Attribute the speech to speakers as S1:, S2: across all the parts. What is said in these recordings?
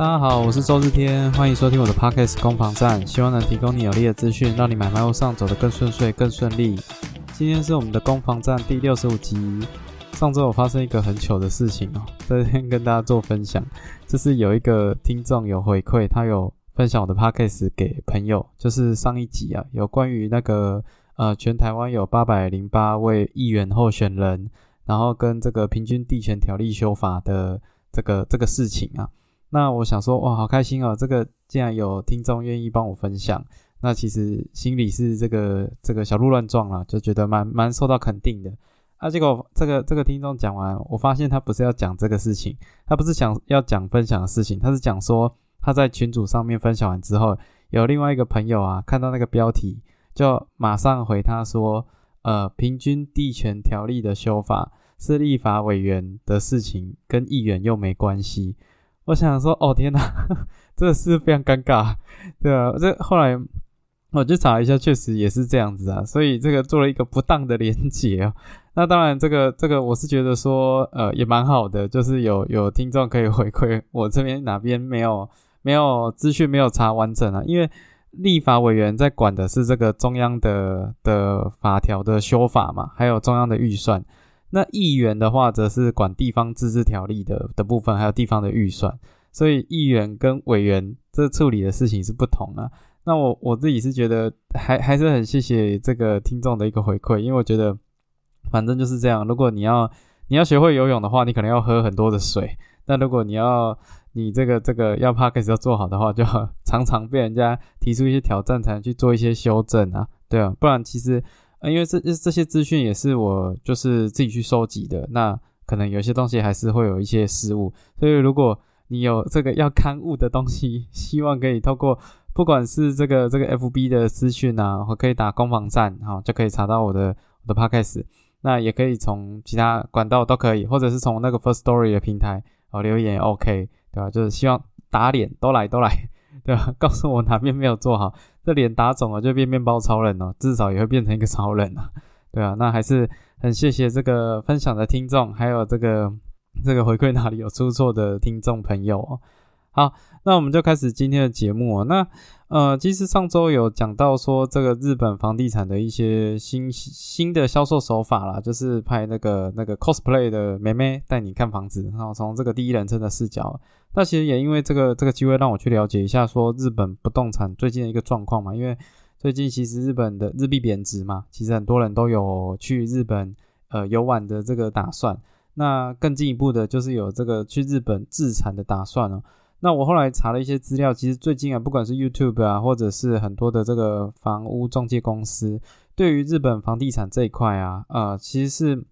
S1: 大家好，我是周日天，欢迎收听我的 Podcast 攻防战，希望能提供你有力的资讯，让你买卖路上走得更顺遂、更顺利。今天是我们的攻防战第六十五集。上周有发生一个很糗的事情哦，在这边跟大家做分享，就是有一个听众有回馈，他有分享我的 Podcast 给朋友，就是上一集啊，有关于那个呃，全台湾有八百零八位议员候选人，然后跟这个平均地权条例修法的这个这个事情啊。那我想说，哇，好开心哦！这个竟然有听众愿意帮我分享，那其实心里是这个这个小鹿乱撞了，就觉得蛮蛮受到肯定的啊。结果这个这个听众讲完，我发现他不是要讲这个事情，他不是想要讲分享的事情，他是讲说他在群组上面分享完之后，有另外一个朋友啊看到那个标题，就马上回他说，呃，平均地权条例的修法是立法委员的事情，跟议员又没关系。我想说，哦天哪，这是非常尴尬，对啊，这后来我去查一下，确实也是这样子啊，所以这个做了一个不当的连结啊。那当然，这个这个我是觉得说，呃，也蛮好的，就是有有听众可以回馈我这边哪边没有没有资讯没有查完整啊，因为立法委员在管的是这个中央的的法条的修法嘛，还有中央的预算。那议员的话，则是管地方自治条例的的部分，还有地方的预算，所以议员跟委员这处理的事情是不同啊。那我我自己是觉得，还还是很谢谢这个听众的一个回馈，因为我觉得反正就是这样。如果你要你要学会游泳的话，你可能要喝很多的水；那如果你要你这个这个要 p a c k a 要做好的话，就 常常被人家提出一些挑战，才能去做一些修正啊，对啊，不然其实。啊因为这这些资讯也是我就是自己去收集的，那可能有些东西还是会有一些失误，所以如果你有这个要刊物的东西，希望可以透过不管是这个这个 FB 的资讯啊，或可以打攻防战，哈，就可以查到我的我的 Podcast，那也可以从其他管道都可以，或者是从那个 First Story 的平台哦留言 OK，对吧？就是希望打脸都来都来，对吧？告诉我哪边没有做好。这脸打肿了就变面包超人哦，至少也会变成一个超人啊，对啊，那还是很谢谢这个分享的听众，还有这个这个回馈哪里有出错的听众朋友哦。好，那我们就开始今天的节目哦。那呃，其实上周有讲到说这个日本房地产的一些新新的销售手法啦，就是拍那个那个 cosplay 的妹妹带你看房子，然后从这个第一人称的视角。那其实也因为这个这个机会，让我去了解一下说日本不动产最近的一个状况嘛。因为最近其实日本的日币贬值嘛，其实很多人都有去日本呃游玩的这个打算。那更进一步的就是有这个去日本自产的打算哦。那我后来查了一些资料，其实最近啊，不管是 YouTube 啊，或者是很多的这个房屋中介公司，对于日本房地产这一块啊，呃，其实是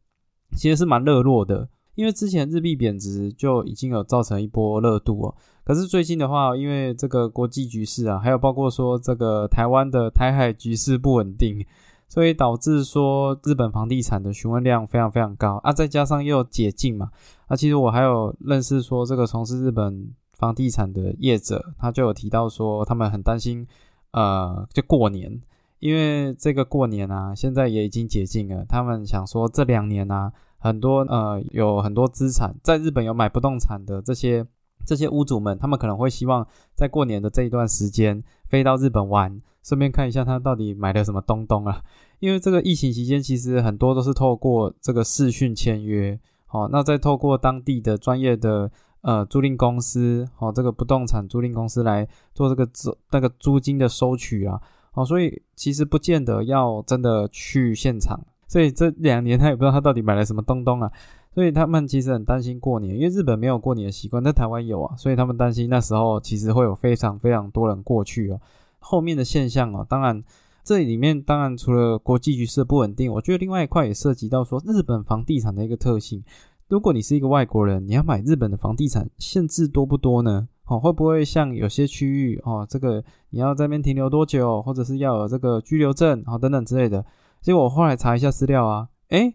S1: 其实是蛮热络的。因为之前日币贬值就已经有造成一波热度哦，可是最近的话，因为这个国际局势啊，还有包括说这个台湾的台海局势不稳定，所以导致说日本房地产的询问量非常非常高啊，再加上又解禁嘛，啊，其实我还有认识说这个从事日本房地产的业者，他就有提到说他们很担心，呃，就过年，因为这个过年啊，现在也已经解禁了，他们想说这两年啊。很多呃，有很多资产在日本有买不动产的这些这些屋主们，他们可能会希望在过年的这一段时间飞到日本玩，顺便看一下他到底买了什么东东啊。因为这个疫情期间，其实很多都是透过这个视讯签约，好，那再透过当地的专业的呃租赁公司，哦，这个不动产租赁公司来做这个租那个租金的收取啊，好，所以其实不见得要真的去现场。所以这两年他也不知道他到底买了什么东东啊，所以他们其实很担心过年，因为日本没有过年的习惯，在台湾有啊，所以他们担心那时候其实会有非常非常多人过去哦。后面的现象哦，当然这里面当然除了国际局势不稳定，我觉得另外一块也涉及到说日本房地产的一个特性。如果你是一个外国人，你要买日本的房地产，限制多不多呢？哦，会不会像有些区域哦，这个你要在那边停留多久，或者是要有这个居留证哦等等之类的。结果我后来查一下资料啊，诶，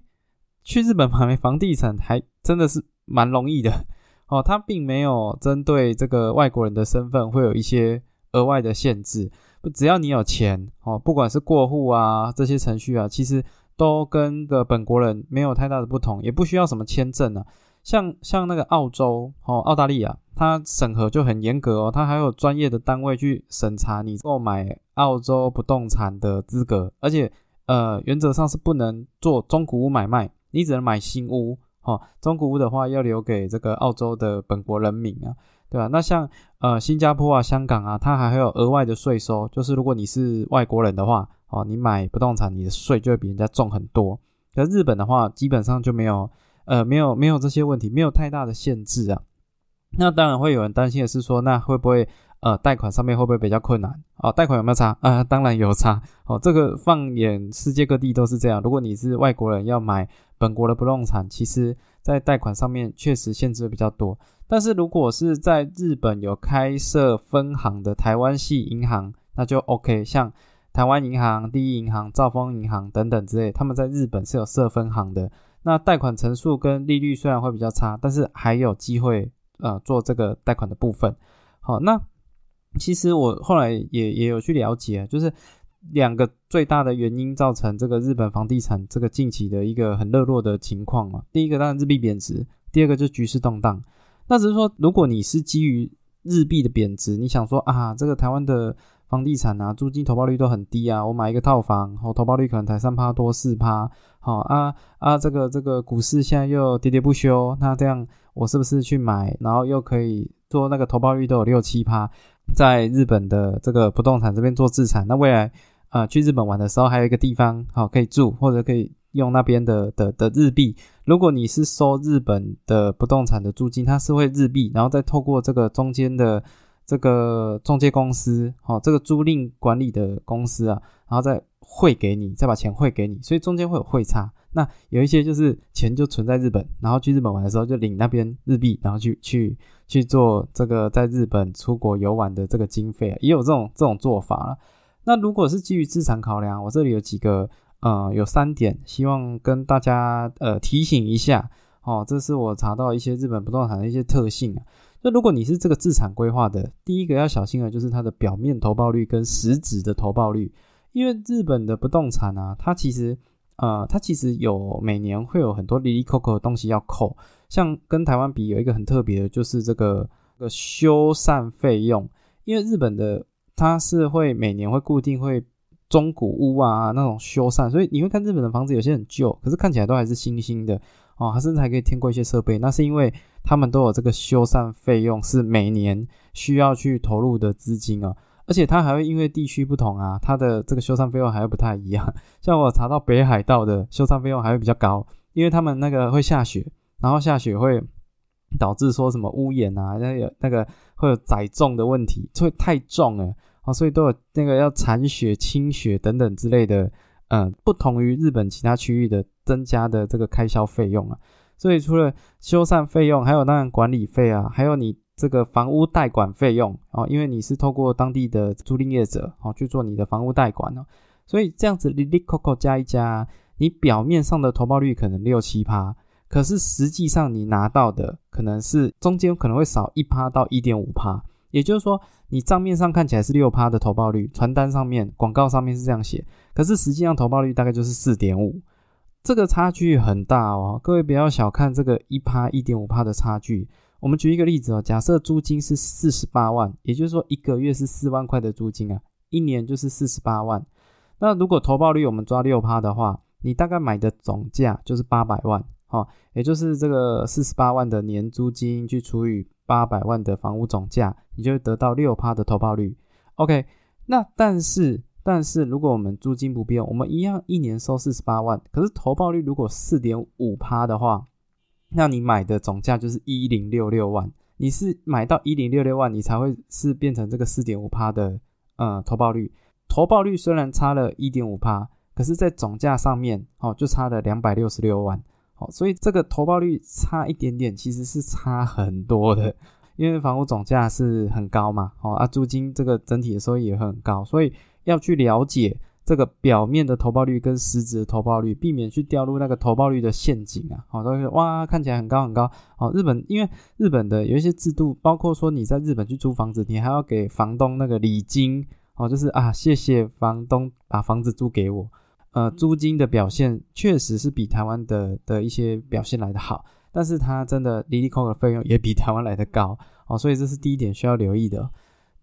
S1: 去日本买房地产还真的是蛮容易的 哦。他并没有针对这个外国人的身份会有一些额外的限制，不只要你有钱哦，不管是过户啊这些程序啊，其实都跟个本国人没有太大的不同，也不需要什么签证啊。像像那个澳洲哦，澳大利亚它审核就很严格哦，它还有专业的单位去审查你购买澳洲不动产的资格，而且呃，原则上是不能做中古屋买卖，你只能买新屋哦。中古屋的话要留给这个澳洲的本国人民啊，对吧？那像呃新加坡啊、香港啊，它还会有额外的税收，就是如果你是外国人的话哦，你买不动产你的税就会比人家重很多。可日本的话，基本上就没有。呃，没有没有这些问题，没有太大的限制啊。那当然会有人担心的是说，那会不会呃贷款上面会不会比较困难哦？贷款有没有差啊？当然有差哦。这个放眼世界各地都是这样。如果你是外国人要买本国的不动产，其实在贷款上面确实限制比较多。但是如果是在日本有开设分行的台湾系银行，那就 OK。像台湾银行、第一银行、兆丰银行等等之类，他们在日本是有设分行的。那贷款成数跟利率虽然会比较差，但是还有机会呃做这个贷款的部分。好，那其实我后来也也有去了解，就是两个最大的原因造成这个日本房地产这个近期的一个很热络的情况嘛。第一个当然日币贬值，第二个就局势动荡。那只是说，如果你是基于日币的贬值，你想说啊，这个台湾的。房地产啊，租金投报率都很低啊。我买一个套房，哦，投报率可能才三趴多四趴。好啊啊，这个这个股市现在又喋喋不休，那这样我是不是去买，然后又可以做那个投报率都有六七趴，在日本的这个不动产这边做资产，那未来啊去日本玩的时候还有一个地方好可以住，或者可以用那边的的的日币。如果你是收日本的不动产的租金，它是会日币，然后再透过这个中间的。这个中介公司，哦，这个租赁管理的公司啊，然后再汇给你，再把钱汇给你，所以中间会有汇差。那有一些就是钱就存在日本，然后去日本玩的时候就领那边日币，然后去去去做这个在日本出国游玩的这个经费，也有这种这种做法了。那如果是基于资产考量，我这里有几个，呃，有三点，希望跟大家呃提醒一下，哦，这是我查到一些日本不动产的一些特性啊。那如果你是这个资产规划的，第一个要小心的就是它的表面投报率跟实质的投报率，因为日本的不动产啊，它其实呃，它其实有每年会有很多利利扣扣的东西要扣，像跟台湾比有一个很特别的，就是这个个修缮费用，因为日本的它是会每年会固定会中古屋啊那种修缮，所以你会看日本的房子有些很旧，可是看起来都还是新新的。哦，它甚至还可以添过一些设备，那是因为他们都有这个修缮费用，是每年需要去投入的资金哦。而且它还会因为地区不同啊，它的这个修缮费用还会不太一样。像我查到北海道的修缮费用还会比较高，因为他们那个会下雪，然后下雪会导致说什么屋檐啊，那有那个会有载重的问题，会太重了啊，所以都有那个要铲雪、清雪等等之类的。嗯，不同于日本其他区域的增加的这个开销费用啊，所以除了修缮费用，还有当然管理费啊，还有你这个房屋代管费用哦，因为你是透过当地的租赁业者哦去做你的房屋代管哦，所以这样子里里扣扣加一加，你表面上的投报率可能六七趴，可是实际上你拿到的可能是中间可能会少一趴到一点五趴，也就是说。你账面上看起来是六趴的投报率，传单上面、广告上面是这样写，可是实际上投报率大概就是四点五，这个差距很大哦。各位不要小看这个一趴、一点五趴的差距。我们举一个例子哦，假设租金是四十八万，也就是说一个月是四万块的租金啊，一年就是四十八万。那如果投报率我们抓六趴的话，你大概买的总价就是八百万，哦，也就是这个四十八万的年租金去除以。八百万的房屋总价，你就会得到六趴的投报率。OK，那但是但是如果我们租金不变，我们一样一年收四十八万，可是投报率如果四点五趴的话，那你买的总价就是一零六六万。你是买到一零六六万，你才会是变成这个四点五趴的呃投报率。投报率虽然差了一点五趴，可是在总价上面哦就差了两百六十六万。所以这个投报率差一点点，其实是差很多的，因为房屋总价是很高嘛，哦啊，租金这个整体的收益也很高，所以要去了解这个表面的投报率跟实质的投报率，避免去掉入那个投报率的陷阱啊。好，都是哇，看起来很高很高。哦，日本因为日本的有一些制度，包括说你在日本去租房子，你还要给房东那个礼金，哦，就是啊，谢谢房东把房子租给我。呃，租金的表现确实是比台湾的的一些表现来的好，但是它真的离离扣的费用也比台湾来的高哦，所以这是第一点需要留意的。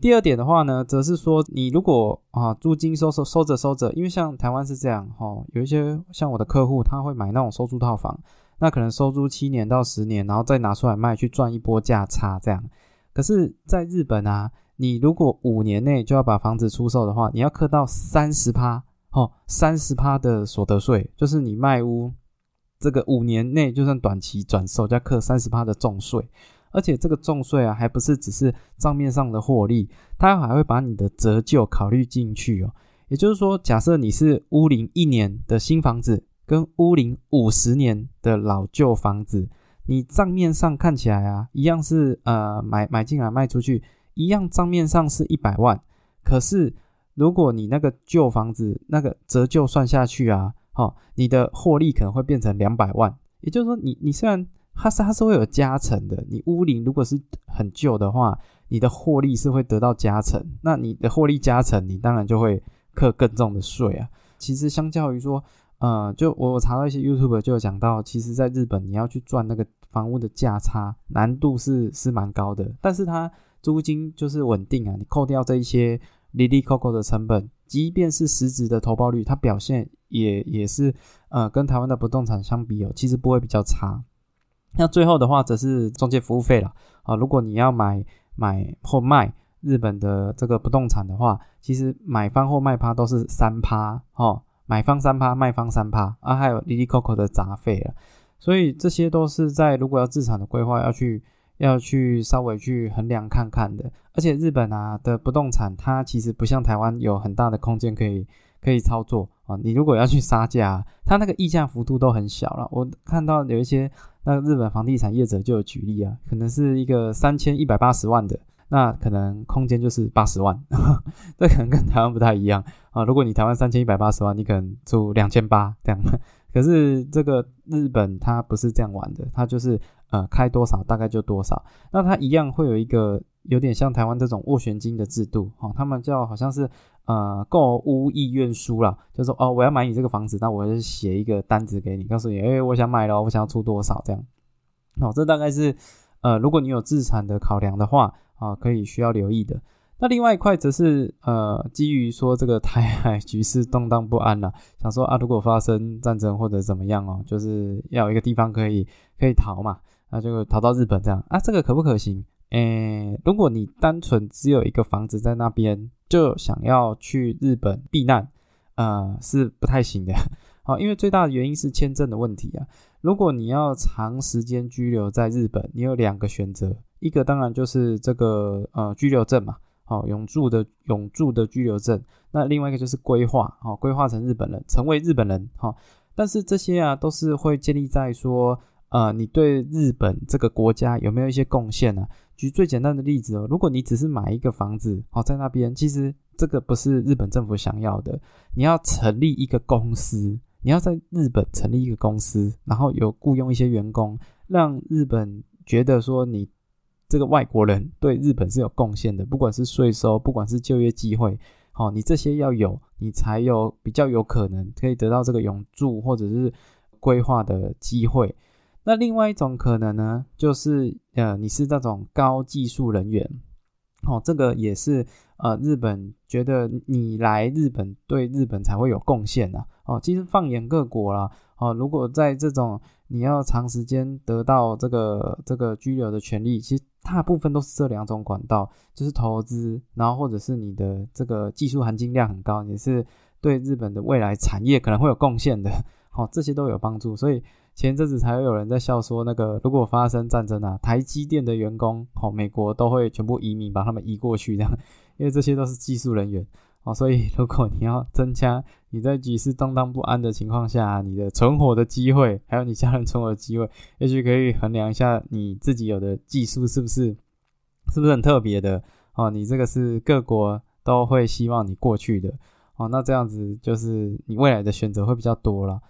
S1: 第二点的话呢，则是说你如果啊租金收收收着收着，因为像台湾是这样哈，有一些像我的客户他会买那种收租套房，那可能收租七年到十年，然后再拿出来卖去赚一波价差这样。可是，在日本啊，你如果五年内就要把房子出售的话，你要扣到三十趴哦，三十趴的所得税，就是你卖屋这个五年内就算短期转售，就要扣三十趴的重税。而且这个重税啊，还不是只是账面上的获利，它还会把你的折旧考虑进去哦。也就是说，假设你是屋龄一年的新房子，跟屋龄五十年的老旧房子，你账面上看起来啊，一样是呃买买进来卖出去，一样账面上是一百万。可是如果你那个旧房子那个折旧算下去啊，好，你的获利可能会变成两百万。也就是说，你你虽然它是它是会有加成的。你屋龄如果是很旧的话，你的获利是会得到加成。那你的获利加成，你当然就会课更重的税啊。其实相较于说，呃，就我查到一些 YouTube 就有讲到，其实在日本你要去赚那个房屋的价差，难度是是蛮高的。但是它租金就是稳定啊，你扣掉这一些 Lily Coco 的成本，即便是实质的投报率，它表现也也是呃跟台湾的不动产相比哦，其实不会比较差。那最后的话，则是中介服务费了啊。如果你要买买或卖日本的这个不动产的话，其实买方或卖方都是三趴哦，买方三趴，卖方三趴啊，还有 Lily Coco 的杂费了。所以这些都是在如果要自产的规划要去要去稍微去衡量看看的。而且日本啊的不动产，它其实不像台湾有很大的空间可以可以操作啊。你如果要去杀价，它那个溢价幅度都很小了。我看到有一些。那日本房地产业者就有举例啊，可能是一个三千一百八十万的，那可能空间就是八十万，这可能跟台湾不太一样啊。如果你台湾三千一百八十万，你可能租两千八这样，可是这个日本它不是这样玩的，它就是呃开多少大概就多少，那它一样会有一个有点像台湾这种斡旋金的制度哦，他们叫好像是。呃，购屋意愿书啦，就说哦，我要买你这个房子，那我就写一个单子给你，告诉你，哎，我想买了，我想要出多少这样。哦，这大概是呃，如果你有自产的考量的话啊，可以需要留意的。那另外一块则是呃，基于说这个台海局势动荡不安了，想说啊，如果发生战争或者怎么样哦，就是要有一个地方可以可以逃嘛，那就逃到日本这样啊，这个可不可行？诶，如果你单纯只有一个房子在那边。就想要去日本避难，呃，是不太行的。好，因为最大的原因是签证的问题啊。如果你要长时间居留在日本，你有两个选择，一个当然就是这个呃居留证嘛，好永住的永住的居留证。那另外一个就是规划，好规划成日本人，成为日本人。好，但是这些啊都是会建立在说，呃，你对日本这个国家有没有一些贡献呢？举最简单的例子哦，如果你只是买一个房子，好在那边，其实这个不是日本政府想要的。你要成立一个公司，你要在日本成立一个公司，然后有雇佣一些员工，让日本觉得说你这个外国人对日本是有贡献的，不管是税收，不管是就业机会，好，你这些要有，你才有比较有可能可以得到这个永住或者是规划的机会。那另外一种可能呢，就是呃，你是那种高技术人员，哦，这个也是呃，日本觉得你来日本对日本才会有贡献的哦。其实放眼各国啦，哦，如果在这种你要长时间得到这个这个居留的权利，其实大部分都是这两种管道，就是投资，然后或者是你的这个技术含金量很高，你是对日本的未来产业可能会有贡献的，哦，这些都有帮助，所以。前阵子才有人在笑说，那个如果发生战争啊，台积电的员工，哦，美国都会全部移民，把他们移过去，这样，因为这些都是技术人员，哦，所以如果你要增加你在局势动荡不安的情况下，你的存活的机会，还有你家人存活的机会，也许可以衡量一下你自己有的技术是不是，是不是很特别的，哦，你这个是各国都会希望你过去的，哦，那这样子就是你未来的选择会比较多了。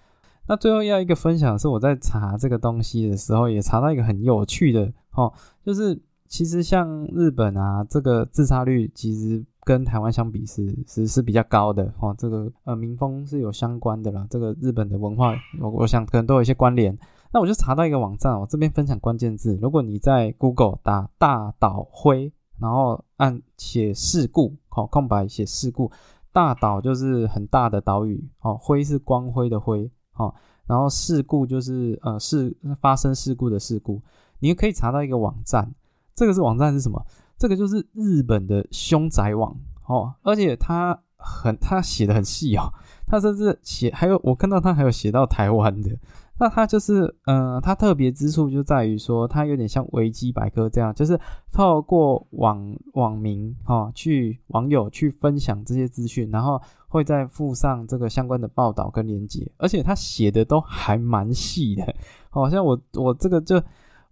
S1: 那最后要一个分享是，我在查这个东西的时候，也查到一个很有趣的哦，就是其实像日本啊，这个自杀率其实跟台湾相比是是是比较高的哦，这个呃民风是有相关的啦，这个日本的文化我我想可能都有一些关联。那我就查到一个网站，我这边分享关键字。如果你在 Google 打大岛灰，然后按写事故，好，空白写事故。大岛就是很大的岛屿，哦，灰是光辉的灰，哦，然后事故就是呃事发生事故的事故。你可以查到一个网站，这个是网站是什么？这个就是日本的凶宅网，哦，而且它很它写的很细哦，它甚至写还有我看到它还有写到台湾的。那它就是，嗯，它特别之处就在于说，它有点像维基百科这样，就是透过网网民哈去网友去分享这些资讯，然后会再附上这个相关的报道跟连接，而且它写的都还蛮细的，好像我我这个就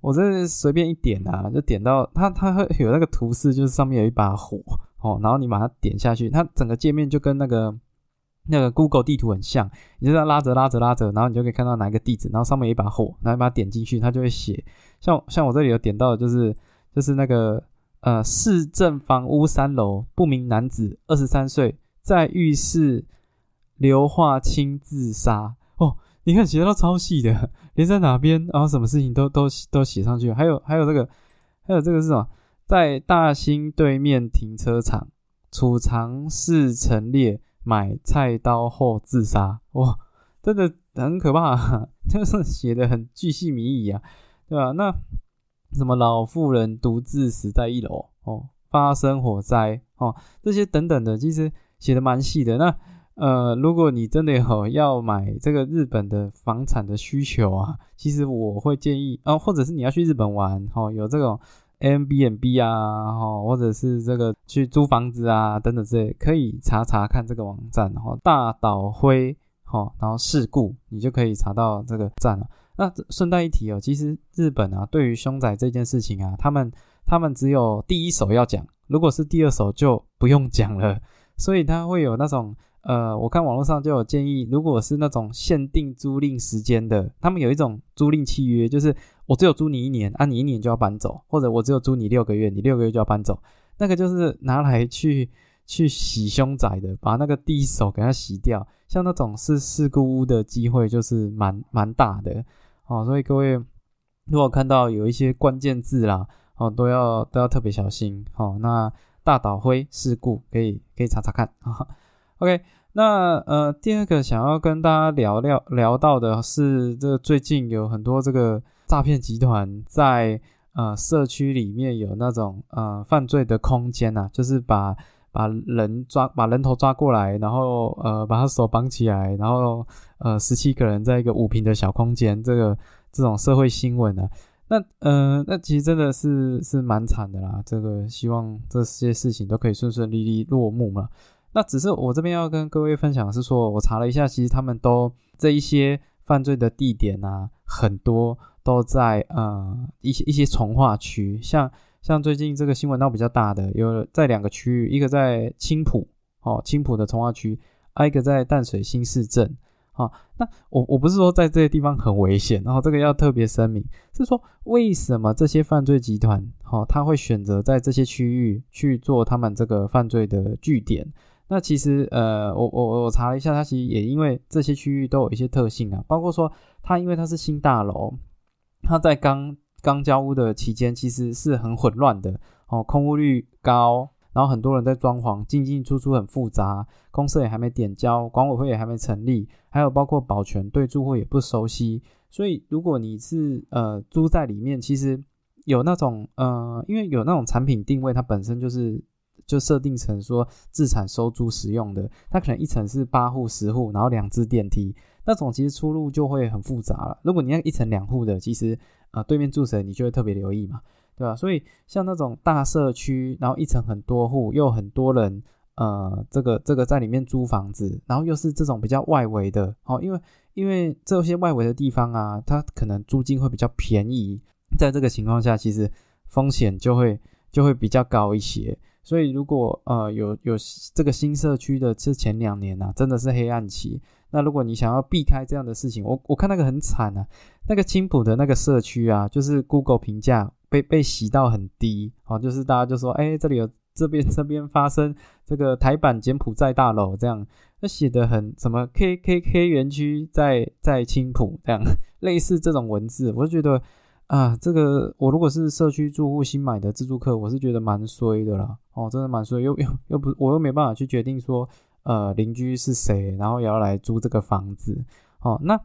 S1: 我这随便一点啊，就点到它它会有那个图示，就是上面有一把火哦，然后你把它点下去，它整个界面就跟那个。那个 Google 地图很像，你就这样拉着拉着拉着，然后你就可以看到哪一个地址，然后上面有一把火，然后把它点进去，它就会写。像像我这里有点到的就是就是那个呃市政房屋三楼不明男子二十三岁在浴室硫化氢自杀哦，你看写的都超细的，连在哪边，然后什么事情都都都写上去。还有还有这个还有这个是什么？在大兴对面停车场储藏室陈列。买菜刀后自杀，哇，真的很可怕，就是写的很巨细靡遗啊，对吧？那什么老妇人独自死在一楼哦，发生火灾哦，这些等等的，其实写的蛮细的。那呃，如果你真的有要买这个日本的房产的需求啊，其实我会建议啊，或者是你要去日本玩哦，有这种。M B N B 啊，哈，或者是这个去租房子啊，等等之类，可以查查看这个网站，然后大岛辉，哈，然后事故，你就可以查到这个站了。那顺带一提哦，其实日本啊，对于凶宅这件事情啊，他们他们只有第一手要讲，如果是第二手就不用讲了，所以他会有那种。呃，我看网络上就有建议，如果是那种限定租赁时间的，他们有一种租赁契约，就是我只有租你一年，啊，你一年就要搬走，或者我只有租你六个月，你六个月就要搬走，那个就是拿来去去洗凶宅的，把那个第一手给它洗掉。像那种是事故屋的机会就是蛮蛮大的哦，所以各位如果看到有一些关键字啦，哦，都要都要特别小心哦。那大岛灰事故可以可以查查看啊。OK。那呃，第二个想要跟大家聊聊聊到的是，这最近有很多这个诈骗集团在呃社区里面有那种呃犯罪的空间呐，就是把把人抓把人头抓过来，然后呃把他手绑起来，然后呃十七个人在一个五平的小空间，这个这种社会新闻呢，那呃那其实真的是是蛮惨的啦。这个希望这些事情都可以顺顺利利落幕嘛。那只是我这边要跟各位分享是说，我查了一下，其实他们都这一些犯罪的地点啊，很多都在呃一些一些从化区，像像最近这个新闻闹比较大的，有在两个区域，一个在青浦哦，青浦的从化区，还一个在淡水新市镇。好，那我我不是说在这些地方很危险，然后这个要特别声明，是说为什么这些犯罪集团哦，他会选择在这些区域去做他们这个犯罪的据点？那其实，呃，我我我查了一下，它其实也因为这些区域都有一些特性啊，包括说它因为它是新大楼，它在刚刚交屋的期间其实是很混乱的哦，空屋率高，然后很多人在装潢，进进出出很复杂，公社也还没点交，管委会也还没成立，还有包括保全对住户也不熟悉，所以如果你是呃租在里面，其实有那种呃，因为有那种产品定位，它本身就是。就设定成说自产收租使用的，它可能一层是八户十户，然后两只电梯，那种其实出入就会很复杂了。如果你要一层两户的，其实呃对面住谁你就会特别留意嘛，对吧？所以像那种大社区，然后一层很多户，又很多人，呃，这个这个在里面租房子，然后又是这种比较外围的，哦，因为因为这些外围的地方啊，它可能租金会比较便宜，在这个情况下，其实风险就会就会比较高一些。所以，如果呃有有这个新社区的这前两年呐，真的是黑暗期。那如果你想要避开这样的事情，我我看那个很惨啊，那个青浦的那个社区啊，就是 Google 评价被被洗到很低，哦，就是大家就说，哎，这里有这边这边发生这个台版柬埔寨大楼这样，那写的很什么 K K K 园区在在青浦这样，类似这种文字，我就觉得啊，这个我如果是社区住户新买的自住客，我是觉得蛮衰的啦。哦，真的蛮衰，又又又不，我又没办法去决定说，呃，邻居是谁，然后也要来租这个房子。哦，那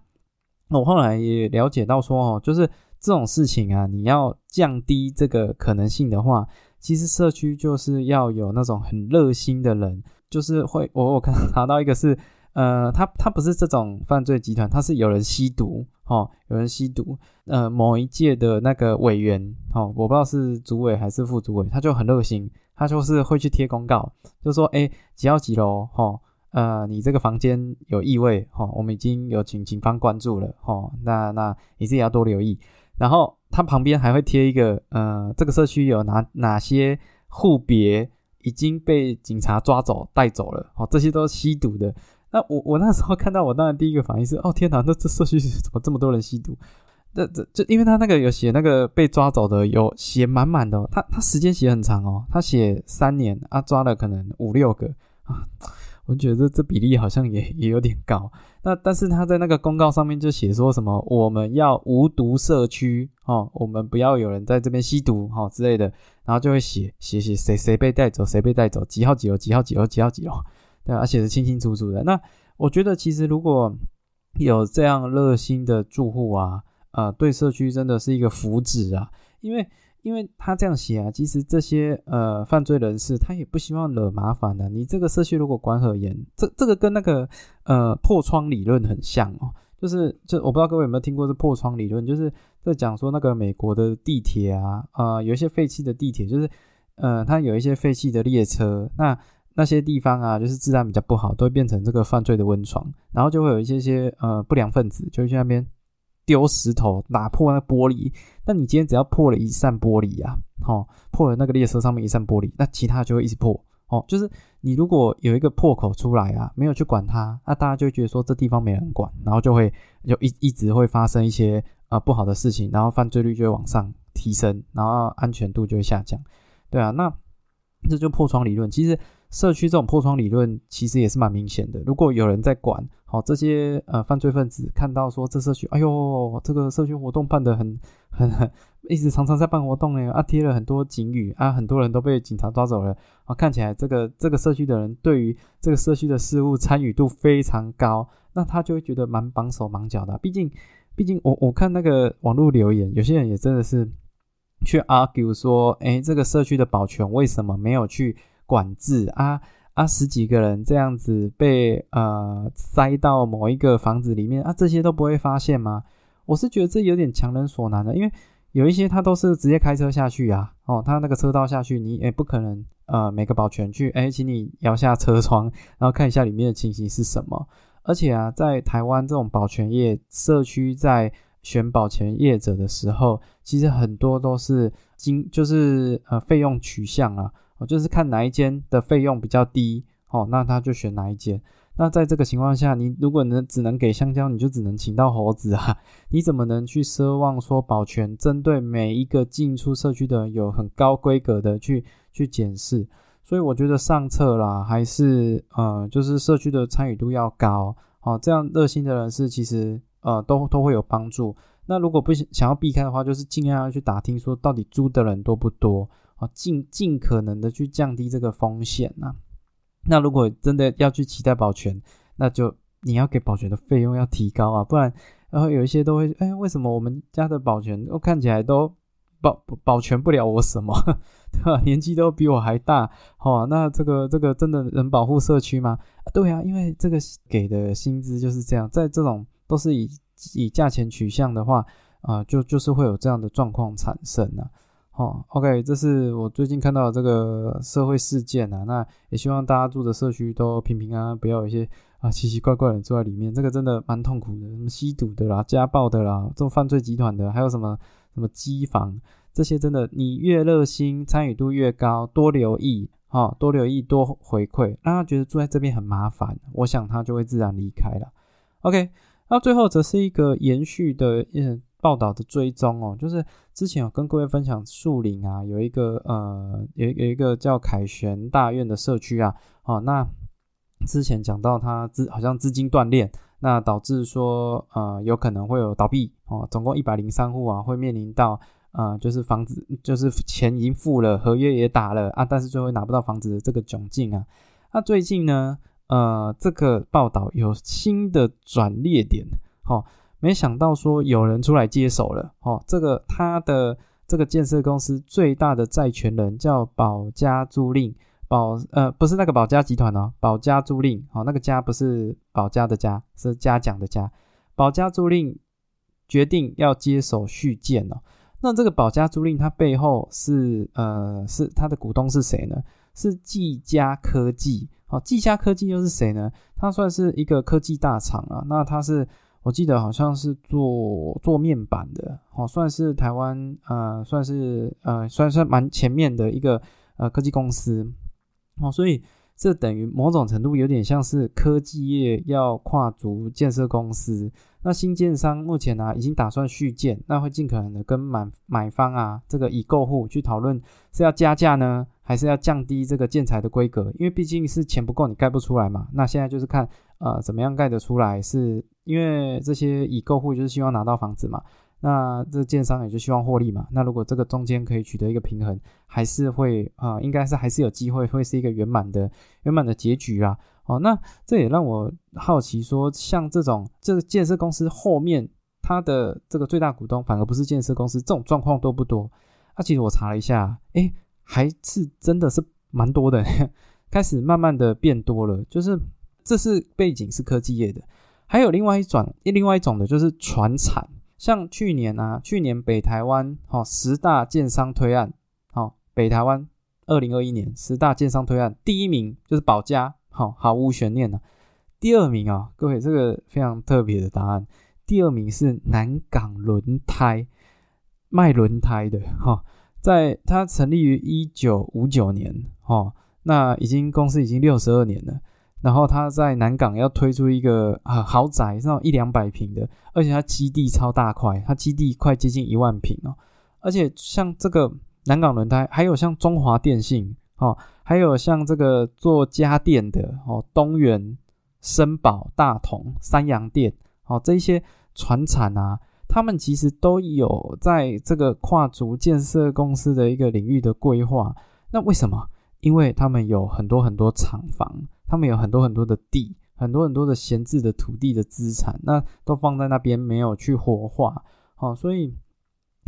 S1: 我后来也了解到说，哦，就是这种事情啊，你要降低这个可能性的话，其实社区就是要有那种很热心的人，就是会，我我看 查到一个是。呃，他他不是这种犯罪集团，他是有人吸毒，哦，有人吸毒。呃，某一届的那个委员，哦，我不知道是主委还是副主委，他就很热心，他就是会去贴公告，就说，哎，几号几楼，哈，呃，你这个房间有异味，哈，我们已经有请警方关注了，哈，那那你自己要多留意。然后他旁边还会贴一个，呃，这个社区有哪哪些户别已经被警察抓走带走了，哦，这些都是吸毒的。那我我那时候看到，我当然第一个反应是，哦天哪，那这社区怎么这么多人吸毒？那这就因为他那个有写那个被抓走的有写满满的，他他时间写很长哦，他写三年啊，抓了可能五六个啊，我觉得这这比例好像也也有点高。那但是他在那个公告上面就写说什么，我们要无毒社区哦，我们不要有人在这边吸毒哈之类的，然后就会写写写谁谁被带走，谁被带走，几号几楼几号几楼几号几楼。对，而且是清清楚楚的。那我觉得，其实如果有这样热心的住户啊，呃，对社区真的是一个福祉啊。因为，因为他这样写啊，其实这些呃犯罪人士他也不希望惹麻烦的。你这个社区如果管很严，这这个跟那个呃破窗理论很像哦。就是，就我不知道各位有没有听过这破窗理论，就是在讲说那个美国的地铁啊，啊，有一些废弃的地铁，就是呃，它有一些废弃的列车，那。那些地方啊，就是治安比较不好，都会变成这个犯罪的温床，然后就会有一些些呃不良分子就会去那边丢石头打破那玻璃。那你今天只要破了一扇玻璃啊，哦，破了那个列车上面一扇玻璃，那其他就会一直破哦。就是你如果有一个破口出来啊，没有去管它，那大家就觉得说这地方没人管，然后就会就一一直会发生一些呃不好的事情，然后犯罪率就会往上提升，然后安全度就会下降。对啊，那这就破窗理论，其实。社区这种破窗理论其实也是蛮明显的。如果有人在管，好这些呃犯罪分子看到说这社区，哎呦，这个社区活动办得很很 很，一直常常在办活动呢，啊贴了很多警语啊，很多人都被警察抓走了啊，看起来这个这个社区的人对于这个社区的事务参与度非常高，那他就会觉得蛮绑手绑脚的。毕竟毕竟我我看那个网络留言，有些人也真的是去 argue 说，哎，这个社区的保全为什么没有去？管制啊啊，十几个人这样子被呃塞到某一个房子里面啊，这些都不会发现吗？我是觉得这有点强人所难的，因为有一些他都是直接开车下去啊，哦，他那个车道下去，你也不可能呃每个保全去哎，请你摇下车窗，然后看一下里面的情形是什么。而且啊，在台湾这种保全业社区在选保全业者的时候，其实很多都是经就是呃费用取向啊。哦就是看哪一间的费用比较低，哦，那他就选哪一间。那在这个情况下，你如果能只能给香蕉，你就只能请到猴子啊！你怎么能去奢望说保全针对每一个进出社区的人有很高规格的去去检视？所以我觉得上策啦，还是呃，就是社区的参与度要高，哦，这样热心的人士其实呃都都会有帮助。那如果不想要避开的话，就是尽量要去打听说到底租的人多不多。尽尽可能的去降低这个风险呐。那如果真的要去期待保全，那就你要给保全的费用要提高啊，不然然后有一些都会哎，为什么我们家的保全都看起来都保保全不了我什么，对吧？年纪都比我还大，哦，那这个这个真的能保护社区吗？对啊，因为这个给的薪资就是这样，在这种都是以以价钱取向的话啊，就就是会有这样的状况产生啊。好，OK，这是我最近看到的这个社会事件啊，那也希望大家住的社区都平平安安，不要有一些啊奇奇怪怪的人住在里面，这个真的蛮痛苦的，什么吸毒的啦、家暴的啦、这种犯罪集团的，还有什么什么机房，这些真的，你越热心，参与度越高，多留意，哈，多留意，多回馈，让他觉得住在这边很麻烦，我想他就会自然离开了。OK，那最后则是一个延续的，嗯。报道的追踪哦，就是之前有跟各位分享树林啊，有一个呃，有有一个叫凯旋大院的社区啊，哦，那之前讲到它资好像资金断裂，那导致说呃有可能会有倒闭哦，总共一百零三户啊会面临到呃就是房子就是钱已经付了，合约也打了啊，但是最后拿不到房子的这个窘境啊。那最近呢，呃这个报道有新的转捩点，哦，没想到说有人出来接手了，哦，这个他的这个建设公司最大的债权人叫保家租赁。保呃不是那个保家集团哦，保家租赁哦，那个家不是保家的家，是嘉奖的家。保家租赁决定要接手续建哦，那这个保家租赁它背后是呃是它的股东是谁呢？是技嘉科技。好，技嘉科技又是谁呢？它算是一个科技大厂啊。那它是我记得好像是做做面板的，哦，算是台湾呃算是呃算是蛮前面的一个呃科技公司。哦，所以这等于某种程度有点像是科技业要跨足建设公司。那新建商目前呢，已经打算续建，那会尽可能的跟买买方啊，这个已购户去讨论是要加价呢，还是要降低这个建材的规格？因为毕竟是钱不够，你盖不出来嘛。那现在就是看呃怎么样盖得出来，是因为这些已购户就是希望拿到房子嘛。那这建商也就希望获利嘛。那如果这个中间可以取得一个平衡，还是会啊，应该是还是有机会会是一个圆满的圆满的结局啦。哦，那这也让我好奇说，像这种这个建设公司后面它的这个最大股东反而不是建设公司，这种状况多不多？啊，其实我查了一下，哎，还是真的是蛮多的，开始慢慢的变多了。就是这是背景是科技业的，还有另外一种另外一种的就是船产。像去年啊，去年北台湾好十大建商推案，好北台湾二零二一年十大建商推案，第一名就是保家，好毫无悬念的。第二名啊，各位这个非常特别的答案，第二名是南港轮胎卖轮胎的哈，在它成立于一九五九年，哈，那已经公司已经六十二年了。然后他在南港要推出一个啊豪宅，是那种一两百平的，而且它基地超大块，它基地快接近一万平哦。而且像这个南港轮胎，还有像中华电信哦，还有像这个做家电的哦，东元、森宝、大同、三洋电哦，这些船产啊，他们其实都有在这个跨足建设公司的一个领域的规划。那为什么？因为他们有很多很多厂房。他们有很多很多的地，很多很多的闲置的土地的资产，那都放在那边没有去活化，好，所以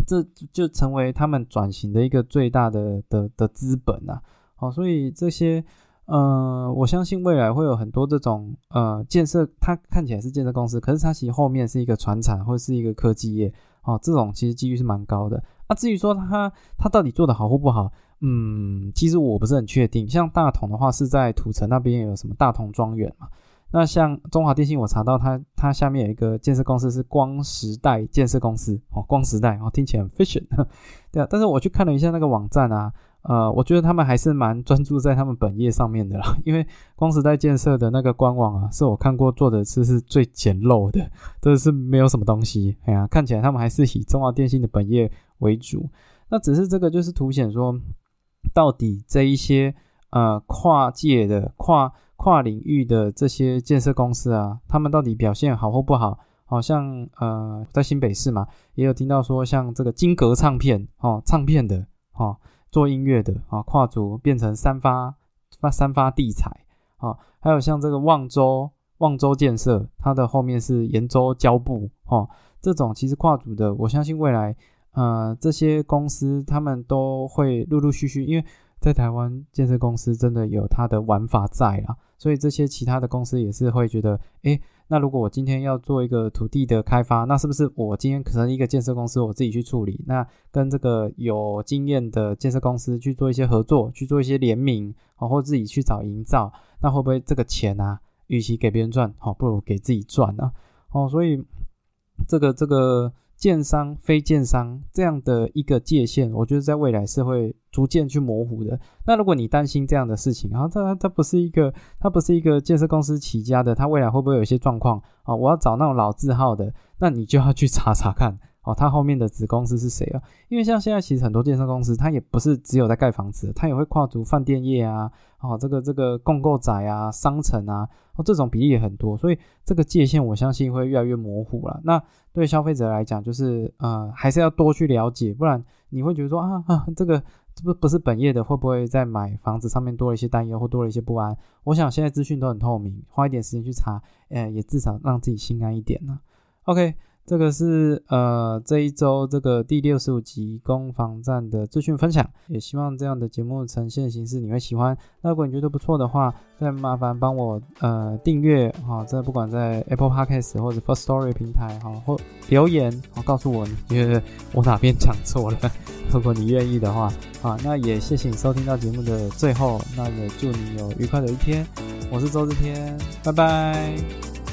S1: 这就成为他们转型的一个最大的的的资本啊，好，所以这些，呃，我相信未来会有很多这种呃建设，它看起来是建设公司，可是它其实后面是一个船产或者是一个科技业，哦，这种其实几率是蛮高的。那至于说它它到底做的好或不好？嗯，其实我不是很确定。像大同的话，是在土城那边有什么大同庄园嘛？那像中华电信，我查到它它下面有一个建设公司是光时代建设公司哦，光时代哦，听起来很 fashion，对啊。但是我去看了一下那个网站啊，呃，我觉得他们还是蛮专注在他们本业上面的啦。因为光时代建设的那个官网啊，是我看过做的是是最简陋的，真的是没有什么东西。哎呀，看起来他们还是以中华电信的本业为主。那只是这个就是凸显说。到底这一些呃跨界的跨跨领域的这些建设公司啊，他们到底表现好或不好？好像呃在新北市嘛，也有听到说像这个金格唱片哦，唱片的哦，做音乐的啊，跨足变成三发发三发地彩啊，还有像这个望州望州建设，它的后面是延州胶布哦，这种其实跨足的，我相信未来。呃，这些公司他们都会陆陆续续，因为在台湾建设公司真的有它的玩法在啊，所以这些其他的公司也是会觉得，诶，那如果我今天要做一个土地的开发，那是不是我今天可能一个建设公司我自己去处理，那跟这个有经验的建设公司去做一些合作，去做一些联名，然后自己去找营造，那会不会这个钱啊，与其给别人赚，好，不如给自己赚啊？哦，所以这个这个。建商、非建商这样的一个界限，我觉得在未来是会逐渐去模糊的。那如果你担心这样的事情，然后它它不是一个，它不是一个建设公司起家的，它未来会不会有一些状况啊？我要找那种老字号的，那你就要去查查看哦，它后面的子公司是谁啊？因为像现在其实很多电商公司，它也不是只有在盖房子，它也会跨足饭店业啊，哦，这个这个共购宅啊、商城啊，哦，这种比例也很多，所以这个界限我相信会越来越模糊了。那对消费者来讲，就是呃，还是要多去了解，不然你会觉得说啊啊，这个。这不不是本业的，会不会在买房子上面多了一些担忧，或多了一些不安？我想现在资讯都很透明，花一点时间去查，呃，也至少让自己心安一点呢。OK。这个是呃这一周这个第六十五集攻防战的资讯分享，也希望这样的节目呈现形式你会喜欢。那如果你觉得不错的话，再麻烦帮我呃订阅哈，在不管在 Apple Podcast 或者 First Story 平台哈，或留言好告诉我你觉得我哪边讲错了。如果你愿意的话啊，那也谢谢你收听到节目的最后，那也祝你有愉快的一天。我是周志天，拜拜。